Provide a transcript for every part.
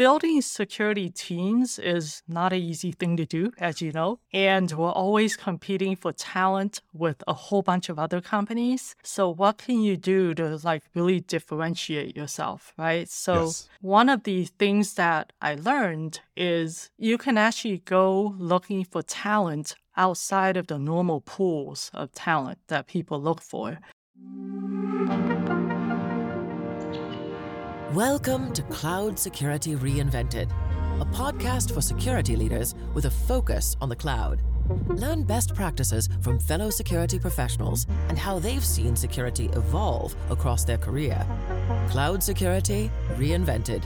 building security teams is not an easy thing to do, as you know. And we're always competing for talent with a whole bunch of other companies. So what can you do to like really differentiate yourself, right? So Yes. one of the things that I learned is you can actually go looking for talent outside of the normal pools of talent that people look for. Welcome to Cloud Security Reinvented, a podcast for security leaders with a focus on the cloud. Learn best practices from fellow security professionals and how they've seen security evolve across their career. Cloud Security Reinvented.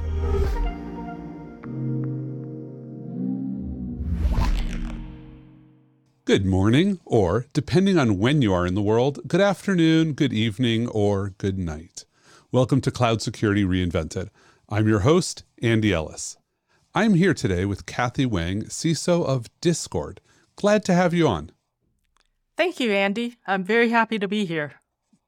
Good morning, or depending on when you are in the world, good afternoon, good evening, or good night. Welcome to Cloud Security Reinvented. I'm your host, Andy Ellis. I'm here today with Kathy Wang, CISO of Discord. Glad to have you on. Thank you, Andy. I'm very happy to be here.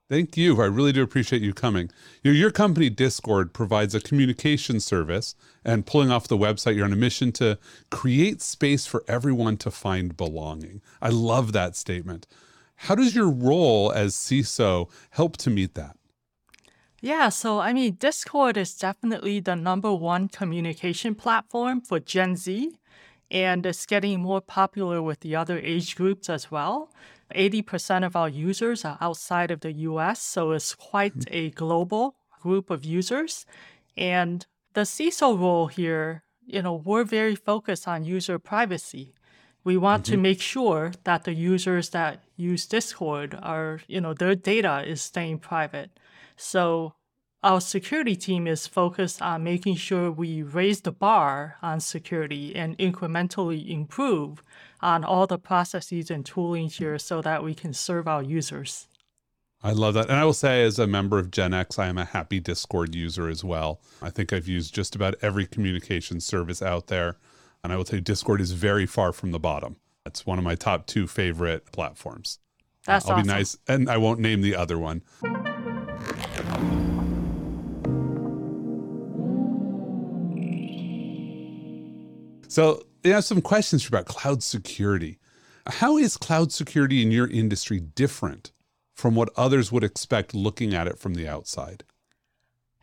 Thank you. I really do appreciate you coming. You know, your company, Discord, provides a communication service, and pulling off the website, you're on a mission to create space for everyone to find belonging. I love that statement. How does your role as CISO help to meet that? Yeah, so I mean, Discord is definitely the number one communication platform for Gen Z, and it's getting more popular with the other age groups as well. 80% of our users are outside of the US, so it's quite hmm. a global group of users. And the CISO role here, you know, we're very focused on user privacy. We want to mm-hmm. make sure that the users that use Discord are, you know, their data is staying private. So our security team is focused on making sure we raise the bar on security and incrementally improve on all the processes and tooling here so that we can serve our users. I love that. And I will say, as a member of Gen X, I am a happy Discord user as well. I think I've used just about every communication service out there. And I will tell you, Discord is very far from the bottom. It's one of my top two favorite platforms. That's I'll awesome. be nice, and I won't name the other one. So, I have some questions about cloud security. How is cloud security in your industry different from what others would expect looking at it from the outside?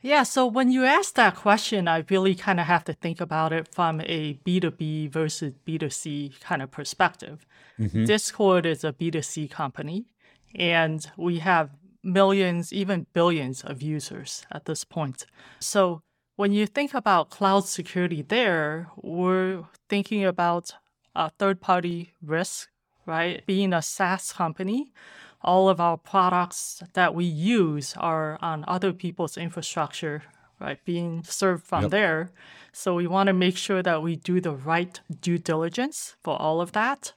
Yeah, so when you ask that question, I really kind of have to think about it from a B2B versus B2C kind of perspective. Mm-hmm. Discord is a B2C company, and we have millions, even billions of users at this point. So when you think about cloud security there, we're thinking about a third party risk, right? Being a SaaS company, all of our products that we use are on other people's infrastructure, right? Being served from Yep. there. So we want to make sure that we do the right due diligence for all of that.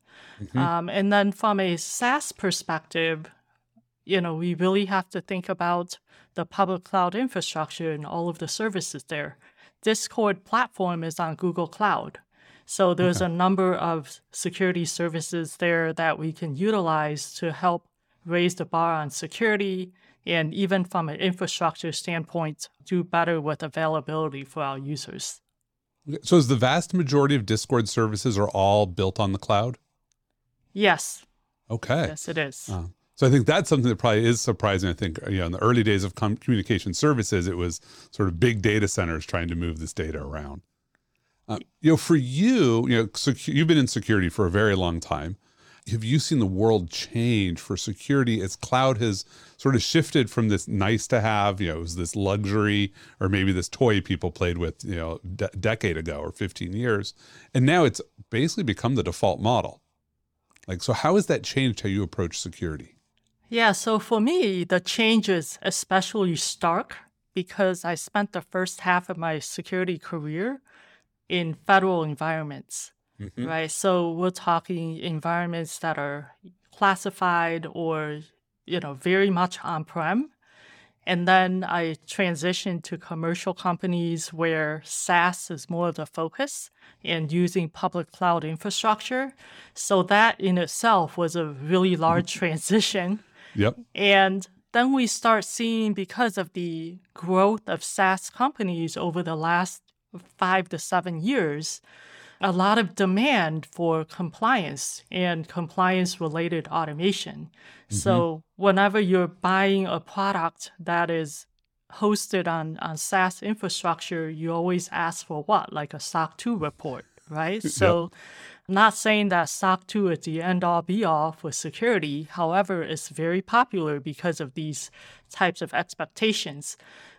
Um, and then from a SaaS perspective, you know, we really have to think about the public cloud infrastructure and all of the services there. Discord platform is on Google Cloud. So there's a number of security services there that we can utilize to help raise the bar on security and even from an infrastructure standpoint, do better with availability for our users. So, is the vast majority of Discord services are all built on the cloud? Yes, Okay. yes, it is. Uh, so I think that's something that probably is surprising. I think you know in the early days of com- communication services, it was sort of big data centers trying to move this data around. Um, you know, for you, you know, secu- you've been in security for a very long time. Have you seen the world change for security as cloud has sort of shifted from this nice to have, you know, it was this luxury or maybe this toy people played with, you know, a decade ago or 15 years, and now it's basically become the default model. Like, so how has that changed how you approach security? Yeah, so for me, the change is especially stark because I spent the first half of my security career in federal environments, mm-hmm. right? So we're talking environments that are classified or, you know, very much on prem. And then I transitioned to commercial companies where SaaS is more of the focus and using public cloud infrastructure. So that in itself was a really mm-hmm. large transition. Yep. And then we start seeing because of the growth of SaaS companies over the last five to seven years, a lot of demand for compliance and compliance related automation. Mm-hmm. So, whenever you're buying a product that is hosted on, on SaaS infrastructure, you always ask for what? Like a SOC 2 report, right? So, not saying that SOC 2 is the end all be all for security. However, it's very popular because of these types of expectations.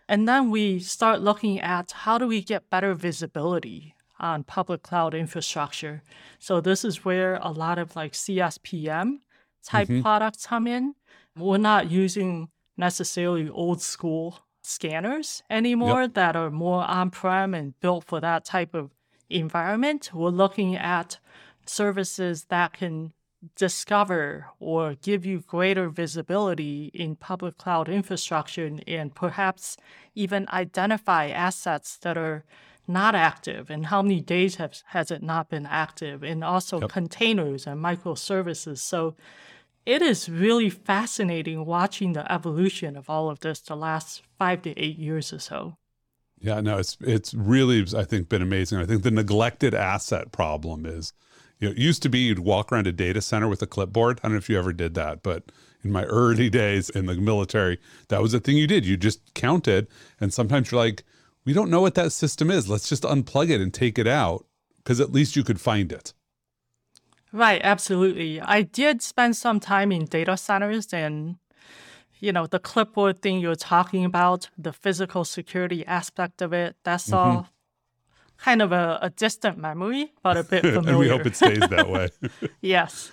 And then we start looking at how do we get better visibility on public cloud infrastructure. So this is where a lot of like CSPM type mm-hmm. products come in. We're not using necessarily old school scanners anymore that are more on prem and built for that type of environment. We're looking at services that can discover or give you greater visibility in public cloud infrastructure and, perhaps even identify assets that are not active and how many days have, has it not been active and also containers and microservices. So it is really fascinating watching the evolution of all of this the last five to eight years or so Yeah, no, it's it's really I think been amazing. I think the neglected asset problem is, you know, it used to be you'd walk around a data center with a clipboard. I don't know if you ever did that, but in my early days in the military, that was the thing you did. You just counted, and sometimes you're like, we don't know what that system is. Let's just unplug it and take it out because at least you could find it. Right, absolutely. I did spend some time in data centers and you know, the clipboard thing you're talking about, the physical security aspect of it, that's mm-hmm. all kind of a, a distant memory, but a bit familiar. and we hope it stays that way. yes.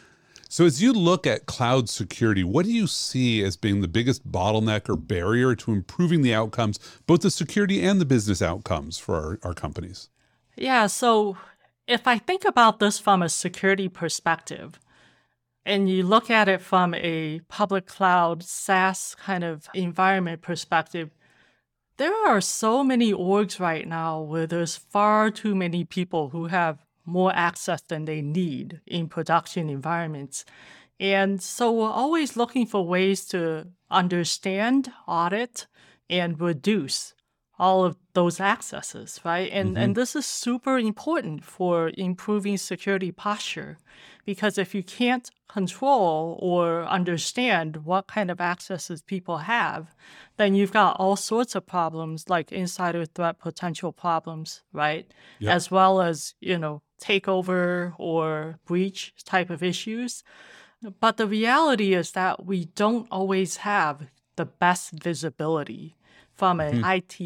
So, as you look at cloud security, what do you see as being the biggest bottleneck or barrier to improving the outcomes, both the security and the business outcomes for our, our companies? Yeah, so if I think about this from a security perspective, and you look at it from a public cloud SaaS kind of environment perspective, there are so many orgs right now where there's far too many people who have more access than they need in production environments. And so we're always looking for ways to understand, audit, and reduce all of those accesses, right? And and mm-hmm. this is super important for improving security posture because if you can't control or understand what kind of accesses people have, then you've got all sorts of problems like insider threat potential problems, right? Yep. As well as, you know, takeover or breach type of issues. But the reality is that we don't always have the best visibility from an mm-hmm. IT,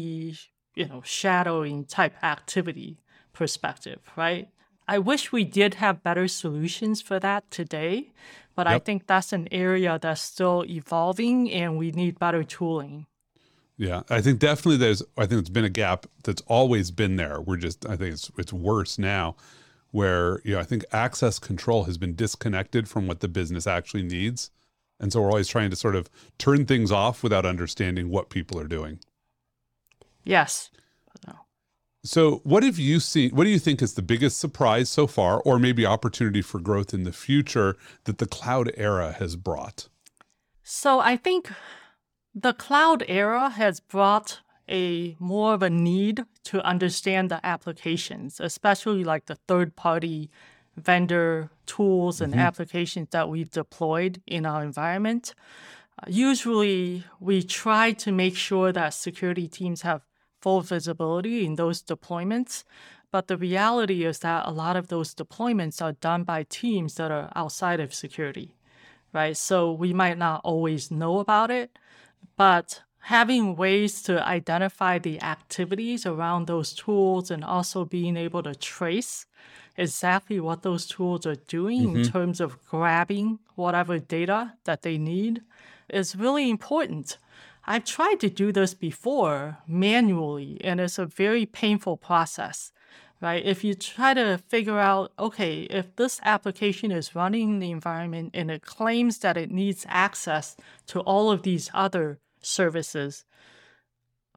you know, shadowing type activity perspective, right? I wish we did have better solutions for that today, but I think that's an area that's still evolving and we need better tooling. Yeah, I think definitely there's. I think it's been a gap that's always been there. We're just. I think it's it's worse now, where you know I think access control has been disconnected from what the business actually needs, and so we're always trying to sort of turn things off without understanding what people are doing. Yes. So, what have you seen? What do you think is the biggest surprise so far, or maybe opportunity for growth in the future that the cloud era has brought? So I think the cloud era has brought a more of a need to understand the applications, especially like the third party vendor tools and applications that we've deployed in our environment. Uh, Usually, we try to make sure that security teams have full visibility in those deployments. But the reality is that a lot of those deployments are done by teams that are outside of security right? So we might not always know about it, but having ways to identify the activities around those tools and also being able to trace exactly what those tools are doing in mm-hmm. terms of grabbing whatever data that they need is really important. I've tried to do this before manually, and it's a very painful process right? If you try to figure out, okay, if this application is running in the environment and it claims that it needs access to all of these other services,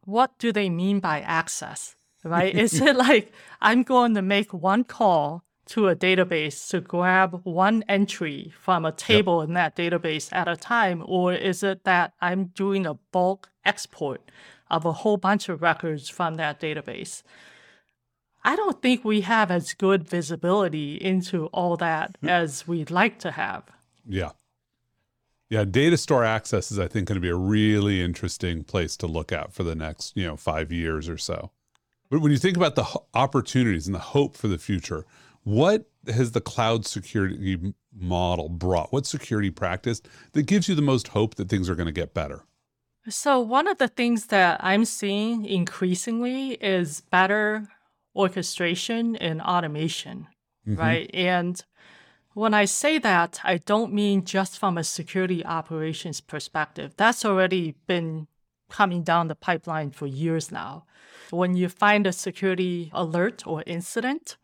what do they mean by access, right? is it like I'm going to make one call to a database to grab one entry from a table in that database at a time, or is it that I'm doing a bulk export of a whole bunch of records from that database? I don't think we have as good visibility into all that hmm. as we'd like to have. Yeah. Yeah, data store access is I think going to be a really interesting place to look at for the next, you know, 5 years or so. But when you think about the opportunities and the hope for the future, what has the cloud security model brought? What security practice that gives you the most hope that things are going to get better? So, one of the things that I'm seeing increasingly is better orchestration and automation, mm-hmm. right? And when I say that, I don't mean just from a security operations perspective. That's already been coming down the pipeline for years now. When you find a security alert or incident,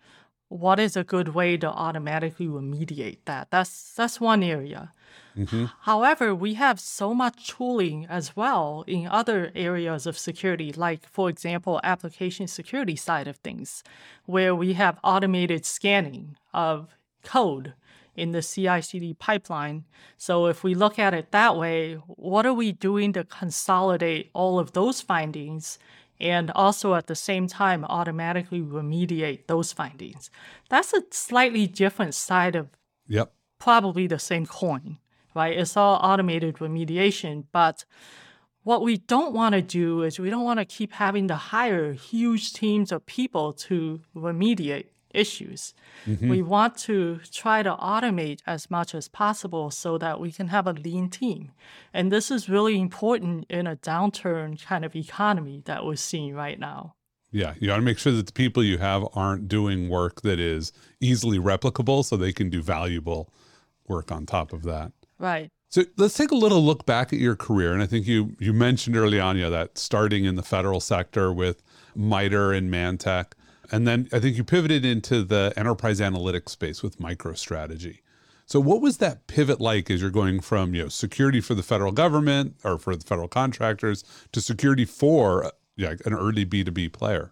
what is a good way to automatically remediate that? That's that's one area. Mm-hmm. However, we have so much tooling as well in other areas of security, like for example, application security side of things, where we have automated scanning of code in the CI/CD pipeline. So if we look at it that way, what are we doing to consolidate all of those findings and also at the same time automatically remediate those findings. That's a slightly different side of yep. probably the same coin, right? It's all automated remediation, but what we don't want to do is we don't want to keep having to hire huge teams of people to remediate issues. Mm-hmm. We want to try to automate as much as possible so that we can have a lean team. And this is really important in a downturn kind of economy that we're seeing right now. Yeah, you got to make sure that the people you have aren't doing work that is easily replicable so they can do valuable work on top of that. Right. So let's take a little look back at your career. And I think you you mentioned early on, yeah, that starting in the federal sector with MITRE and Mantech. And then I think you pivoted into the enterprise analytics space with MicroStrategy. So what was that pivot like as you're going from, you know, security for the federal government or for the federal contractors to security for yeah, an early B2B player?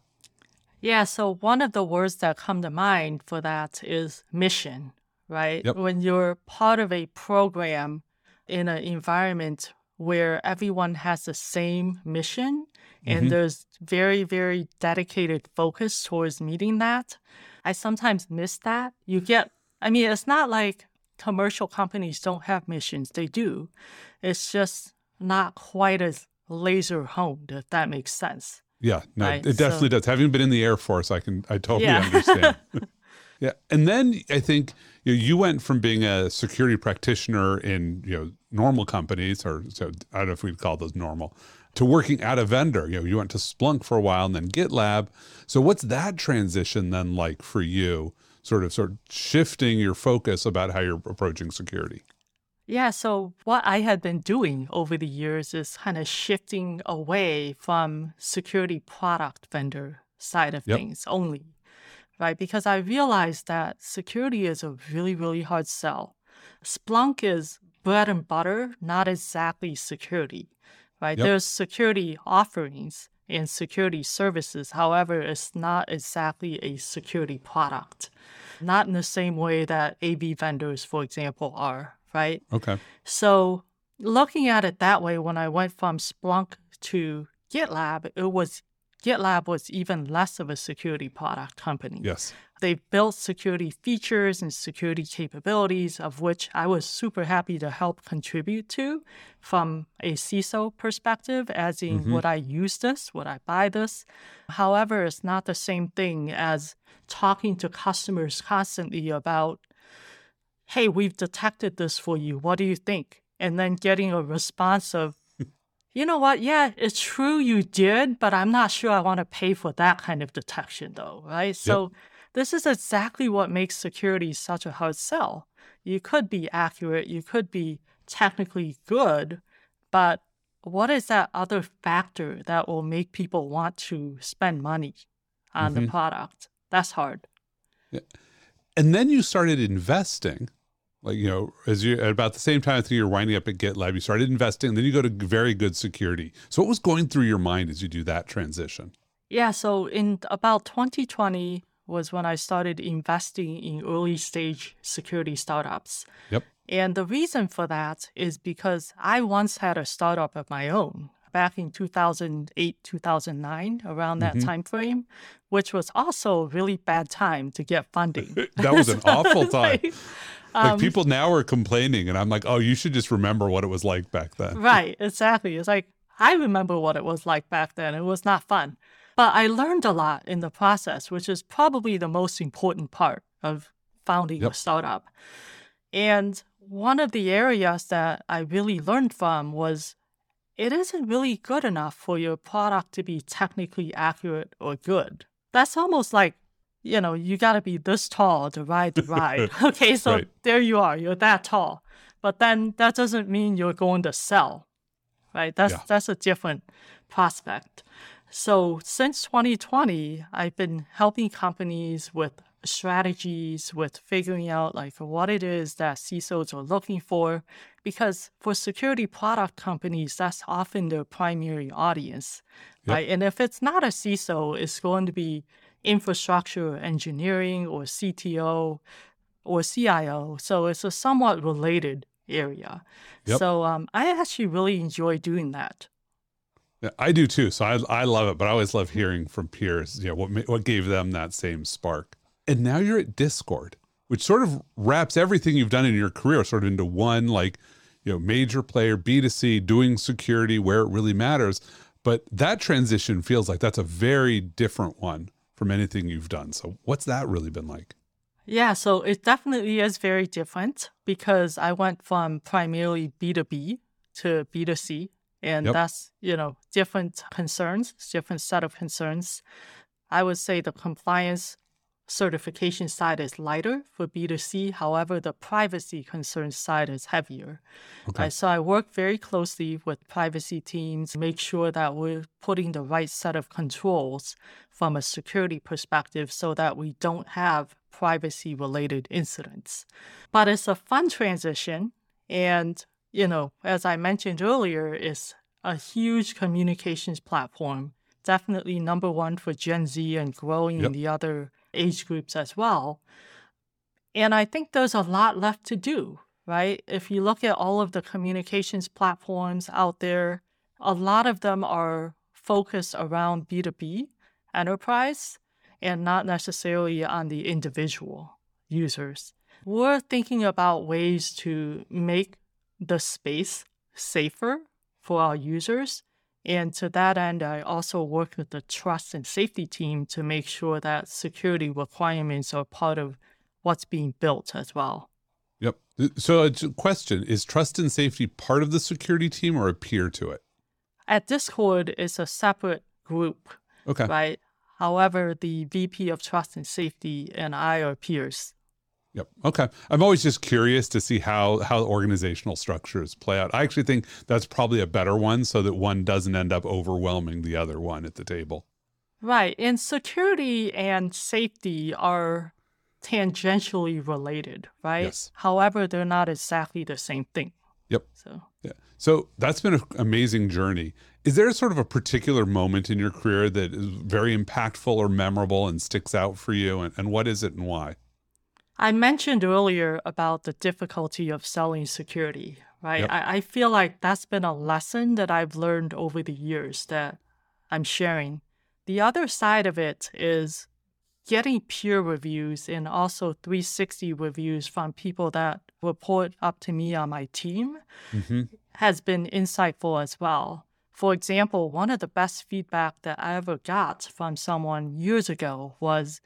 Yeah, so one of the words that come to mind for that is mission, right? Yep. When you're part of a program in an environment where everyone has the same mission and mm-hmm. there's very very dedicated focus towards meeting that i sometimes miss that you get i mean it's not like commercial companies don't have missions they do it's just not quite as laser honed if that makes sense yeah no right? it definitely so, does having been in the air force i can i totally yeah. understand yeah and then i think you, know, you went from being a security practitioner in you know normal companies or so i don't know if we'd call those normal to working at a vendor. You know, you went to Splunk for a while and then GitLab. So what's that transition then like for you? Sort of sort of shifting your focus about how you're approaching security. Yeah, so what I had been doing over the years is kind of shifting away from security product vendor side of yep. things only, right? Because I realized that security is a really, really hard sell. Splunk is bread and butter, not exactly security right? Yep. There's security offerings and security services. However, it's not exactly a security product, not in the same way that AV vendors, for example, are, right? Okay. So looking at it that way, when I went from Splunk to GitLab, it was GitLab was even less of a security product company. Yes. They built security features and security capabilities, of which I was super happy to help contribute to from a CISO perspective, as in mm-hmm. would I use this? Would I buy this? However, it's not the same thing as talking to customers constantly about, hey, we've detected this for you. What do you think? And then getting a response of, you know what? Yeah, it's true you did, but I'm not sure I want to pay for that kind of detection though, right? Yep. So this is exactly what makes security such a hard sell. You could be accurate, you could be technically good, but what is that other factor that will make people want to spend money on mm-hmm. the product? That's hard. Yeah. And then you started investing like you know as you at about the same time I think you're winding up at GitLab, you started investing, then you go to very good security. So what was going through your mind as you do that transition? Yeah, so in about 2020 was when I started investing in early stage security startups. Yep. And the reason for that is because I once had a startup of my own. back in 2008, 2009, around that Mhm. time frame, which was also a really bad time to get funding. That was an awful time. Like, Like um, people now are complaining, and I'm like, oh, you should just remember what it was like back then. right, exactly. It's like I remember what it was like back then. It was not fun. But I learned a lot in the process, which is probably the most important part of founding Yep. a startup. And one of the areas that I really learned from was it isn't really good enough for your product to be technically accurate or good. That's almost like, you know, you got to be this tall to ride the ride. okay, so Right. there you are, you're that tall. But then that doesn't mean you're going to sell, right? That's Yeah. that's a different prospect. So since 2020, I've been helping companies with strategies, with figuring out like what it is that CISOs are looking for, because for security product companies, that's often their primary audience, Yep. right? And if it's not a CISO, it's going to be infrastructure engineering or CTO or CIO. So it's a somewhat related area. Yep. So um, I actually really enjoy doing that. Yeah, I do too. So I, I love it, but I always love hearing from peers, you know, what, what gave them that same spark. And now you're at Discord, which sort of wraps everything you've done in your career sort of into one, like, you know, major player, B2C, doing security where it really matters. But that transition feels like that's a very different one from anything you've done. So what's that really been like? Yeah, so it definitely is very different because I went from primarily B2B to B2C. And Yep. that's, you know, different concerns, different set of concerns. I would say the compliance certification side is lighter for B2C. However, the privacy concern side is heavier. Okay. Right, so I work very closely with privacy teams, to make sure that we're putting the right set of controls from a security perspective so that we don't have privacy related incidents. But it's a fun transition. And, you know, as I mentioned earlier, it's a huge communications platform, definitely number one for Gen Z and growing Yep. in the other age groups as well. And I think there's a lot left to do, right? If you look at all of the communications platforms out there, a lot of them are focused around B2B enterprise and not necessarily on the individual users. We're thinking about ways to make the space safer for our users. And to that end, I also work with the trust and safety team to make sure that security requirements are part of what's being built as well. Yep. So a question is trust and safety part of the security team or a peer to it? At Discord, it's a separate group, Okay. right? However, the VP of Trust and Safety and I are peers. Yep. Okay. I'm always just curious to see how how organizational structures play out. I actually think that's probably a better one so that one doesn't end up overwhelming the other one at the table. Right. And security and safety are tangentially related, right? Yes. However, they're not exactly the same thing. Yep. So, Yeah. So that's been an amazing journey. Is there sort of a particular moment in your career that is very impactful or memorable and sticks out for you? And, and what is it and why? I mentioned earlier about the difficulty of selling security, right? Yep. I, I feel like that's been a lesson that I've learned over the years that I'm sharing. The other side of it is getting peer reviews and also 360 reviews from people that report up to me on my team hmm has been insightful as well. For example, one of the best feedback that I ever got from someone years ago was,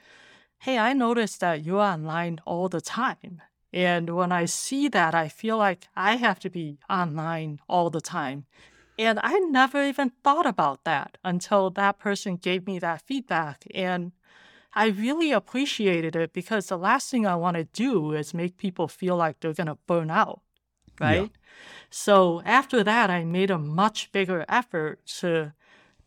Hey, I noticed that you're online all the time. And when I see that, I feel like I have to be online all the time. And I never even thought about that until that person gave me that feedback. And I really appreciated it because the last thing I want to do is make people feel like they're going to burn out, Yeah. right? So after that, I made a much bigger effort to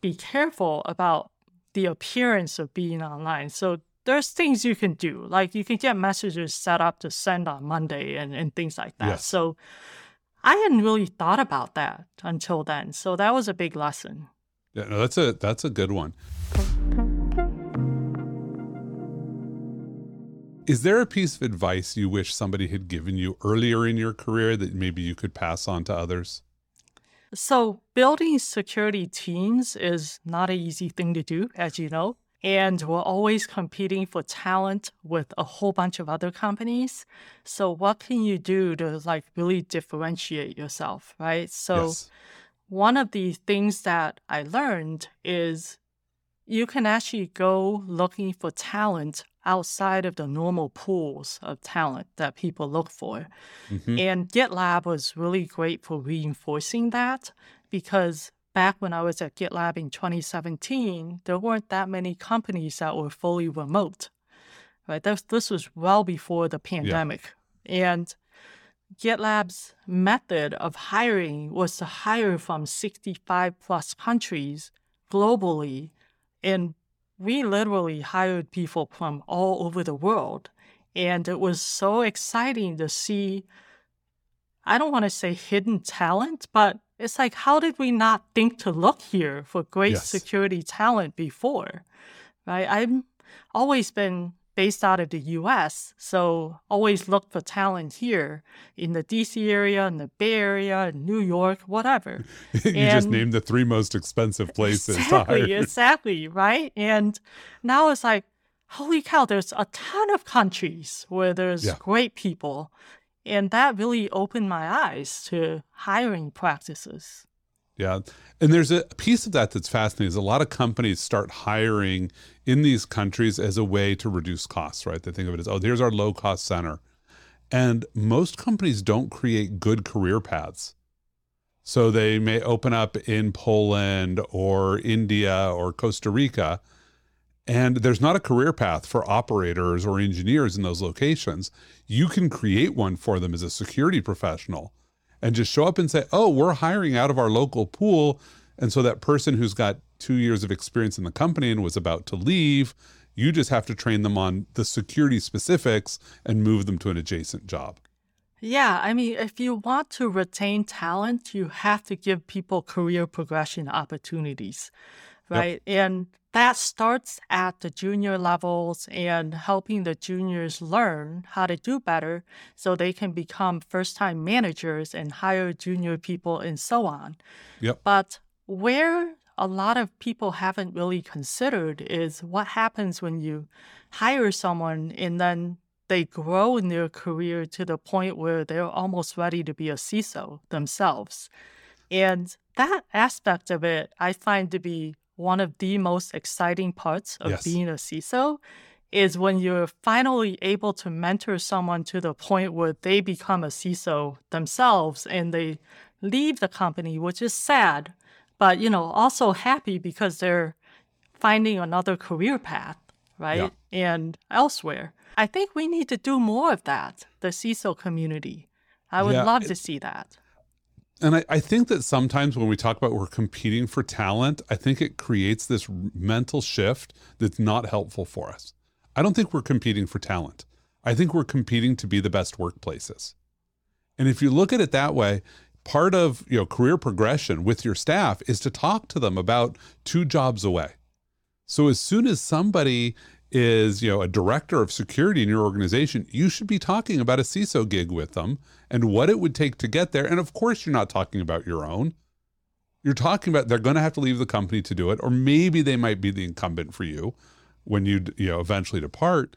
be careful about the appearance of being online. So there's things you can do, like you can get messages set up to send on Monday and, and things like that. Yes. So I hadn't really thought about that until then. So that was a big lesson. Yeah, no, that's a that's a good one. Is there a piece of advice you wish somebody had given you earlier in your career that maybe you could pass on to others? So, building security teams is not an easy thing to do, as you know. And we're always competing for talent with a whole bunch of other companies. So, what can you do to like really differentiate yourself, right? So, yes. one of the things that I learned is you can actually go looking for talent outside of the normal pools of talent that people look for. Mhm. And GitLab was really great for reinforcing that because back when I was at GitLab in 2017, there weren't that many companies that were fully remote. Right? This, this was well before the pandemic. And GitLab's method of hiring was to hire from 65 plus countries globally. And we literally hired people from all over the world. And it was so exciting to see, I don't want to say hidden talent, but it's like, how did we not think to look here for great Yes. security talent before? Right? I've always been based out of the US, so always look for talent here in the DC area, in the Bay Area, New York, whatever. you just And- named the three most expensive places to Exactly, hire. exactly, right? And now it's like, holy cow, there's a ton of countries where there's Yeah. great people. And that really opened my eyes to hiring practices. Yeah. And there's a piece of that that's fascinating is a lot of companies start hiring in these countries as a way to reduce costs, right? They think of it as, oh, here's our low cost center. And most companies don't create good career paths. So they may open up in Poland or India or Costa Rica. And there's not a career path for operators or engineers in those locations. You can create one for them as a security professional and just show up and say, "Oh, we're hiring out of our local pool." And so that person who's got 2 years of experience in the company and was about to leave, you just have to train them on the security specifics and move them to an adjacent job. Yeah, I mean, if you want to retain talent, you have to give people career progression opportunities, Yep. right? And that starts at the junior levels and helping the juniors learn how to do better so they can become first time managers and hire junior people and so on. Yep. But where a lot of people haven't really considered is what happens when you hire someone and then they grow in their career to the point where they're almost ready to be a CISO themselves. And that aspect of it, I find to be one of the most exciting parts of Yes. being a CISO is when you're finally able to mentor someone to the point where they become a CISO themselves and they leave the company, which is sad, but you know, also happy because they're finding another career path, right? And elsewhere. I think we need to do more of that, the CISO community. I would Yeah, love it- to see that. And I, I think that sometimes when we talk about we're competing for talent, I think it creates this mental shift that's not helpful for us. I don't think we're competing for talent. I think we're competing to be the best workplaces. And if you look at it that way, part of you know career progression with your staff is to talk to them about two jobs away. So as soon as somebody is, you know, a director of security in your organization, you should be talking about a CISO gig with them and what it would take to get there. And of course, you're not talking about your own. You're talking about they're going to have to leave the company to do it, or maybe they might be the incumbent for you when you, you know, eventually depart.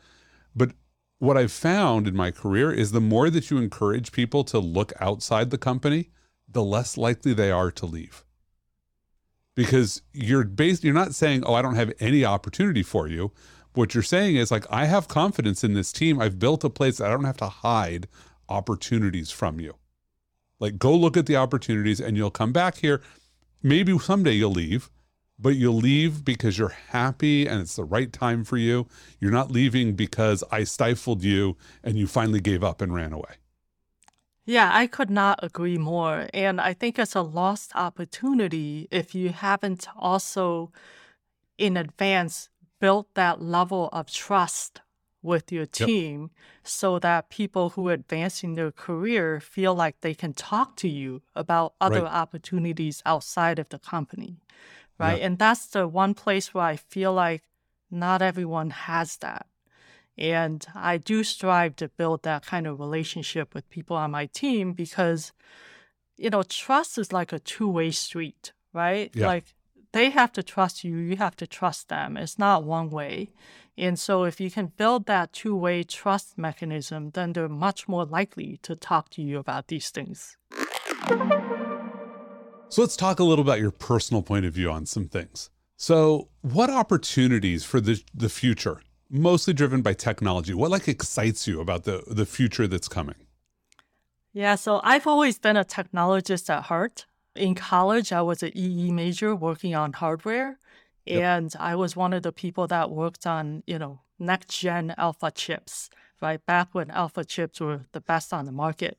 But what I've found in my career is the more that you encourage people to look outside the company, the less likely they are to leave because you're based you're not saying oh i don't have any opportunity for you what you're saying is like i have confidence in this team. I've built a place that i don't have to hide opportunities from you. Like go look at the opportunities and you'll come back here. Maybe someday you'll leave but you'll leave because you're happy and it's the right time for you. You're not leaving because i stifled you and you finally gave up and ran away. Yeah, I could not agree more. And I think it's a lost opportunity if you haven't also, in advance, built that level of trust with your team so that people who are advancing their career feel like they can talk to you about other Right. opportunities outside of the company. Right. And that's the one place where I feel like not everyone has that. And I do strive to build that kind of relationship with people on my team because you know, trust is like a two way street, right? Yeah. Like they have to trust you, you have to trust them. It's not one way. And so if you can build that two way trust mechanism, then they're much more likely to talk to you about these things. So let's talk a little about your personal point of view on some things. So, what opportunities for the the future, mostly driven by technology, what like excites you about the the future that's coming? Yeah, so I've always been a technologist at heart. In college, I was an EE major working on hardware, Yep. and I was one of the people that worked on, you know, next gen alpha chips, right? Back when alpha chips were the best on the market.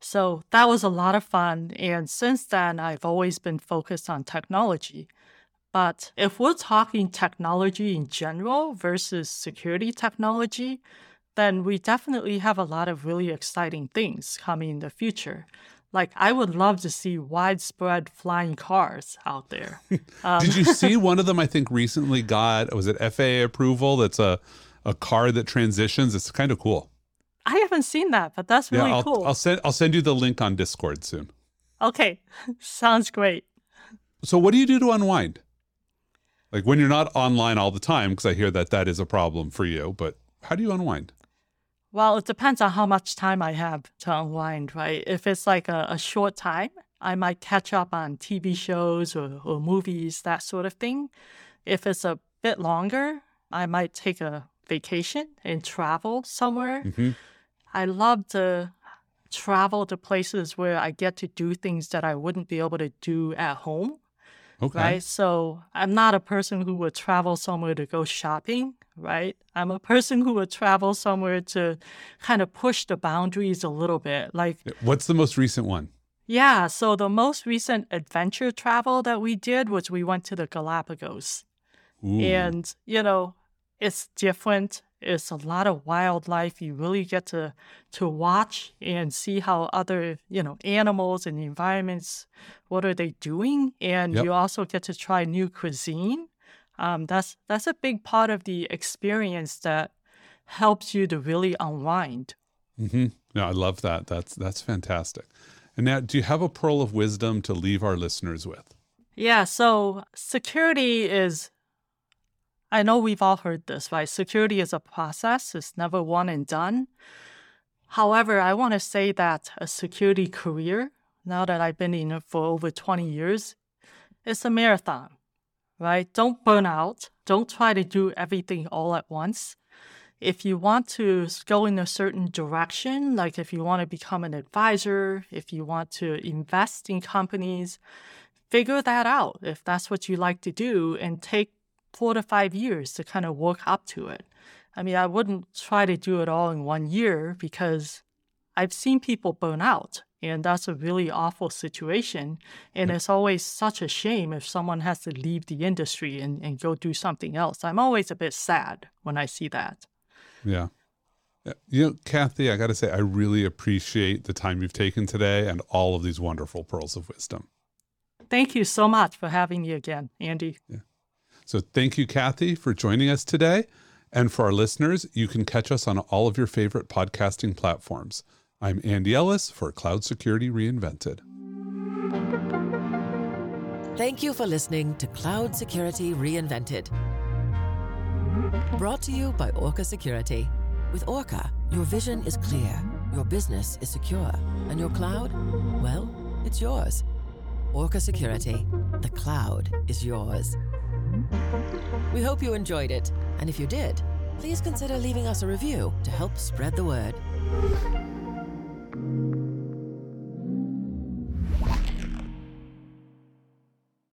so that was a lot of fun. And since then, I've always been focused on technology. But if we're talking technology in general versus security technology, then we definitely have a lot of really exciting things coming in the future. Like, I would love to see widespread flying cars out there. Um, Did you see one of them? I think recently got was it FAA approval? That's a a car that transitions. It's kind of cool. I haven't seen that, but that's really yeah, I'll, cool. I'll send I'll send you the link on Discord soon. Okay, sounds great. So, what do you do to unwind? Like when you're not online all the time, because I hear that that is a problem for you. But how do you unwind? Well, it depends on how much time I have to unwind, right? If it's like a, a short time, I might catch up on TV shows or, or movies, that sort of thing. If it's a bit longer, I might take a vacation and travel somewhere. Mhm. I love to travel to places where I get to do things that I wouldn't be able to do at home Okay. right? So I'm not a person who would travel somewhere to go shopping, right? I'm a person who would travel somewhere to kind of push the boundaries a little bit. Like, What's the most recent one? yeah, so the most recent adventure travel that we did was we went to the Galapagos. Ooh. And, you know, it's different. It's a lot of wildlife. You really get to to watch and see how other, you know, animals and environments, what are they doing? And Yep. you also get to try new cuisine. Um, that's that's a big part of the experience that helps you to really unwind. hmm No, I love that. That's that's fantastic. And now, do you have a pearl of wisdom to leave our listeners with? Yeah, so security is, I know we've all heard this, right? Security is a process, it's never one and done. However, I want to say that a security career, now that I've been in it for over 20 years, it's a marathon, right? Don't burn out. Don't try to do everything all at once. If you want to go in a certain direction, like if you want to become an advisor, if you want to invest in companies, figure that out if that's what you like to do and take four to five years to kind of work up to it. I mean, I wouldn't try to do it all in one year because I've seen people burn out and that's a really awful situation. And it's always such a shame if someone has to leave the industry and, and go do something else. I'm always a bit sad when I see that. Yeah. Yeah. You know, Kathy, I got to say, I really appreciate the time you've taken today and all of these wonderful pearls of wisdom. Thank you so much for having me again, Andy. So, thank you, Kathy, for joining us today. And for our listeners, you can catch us on all of your favorite podcasting platforms. I'm Andy Ellis for Cloud Security Reinvented. Thank you for listening to Cloud Security Reinvented. Brought to you by Orca Security. With Orca, your vision is clear, your business is secure, and your cloud, well, it's yours. Orca Security, the cloud is yours. We hope you enjoyed it, and if you did, please consider leaving us a review to help spread the word.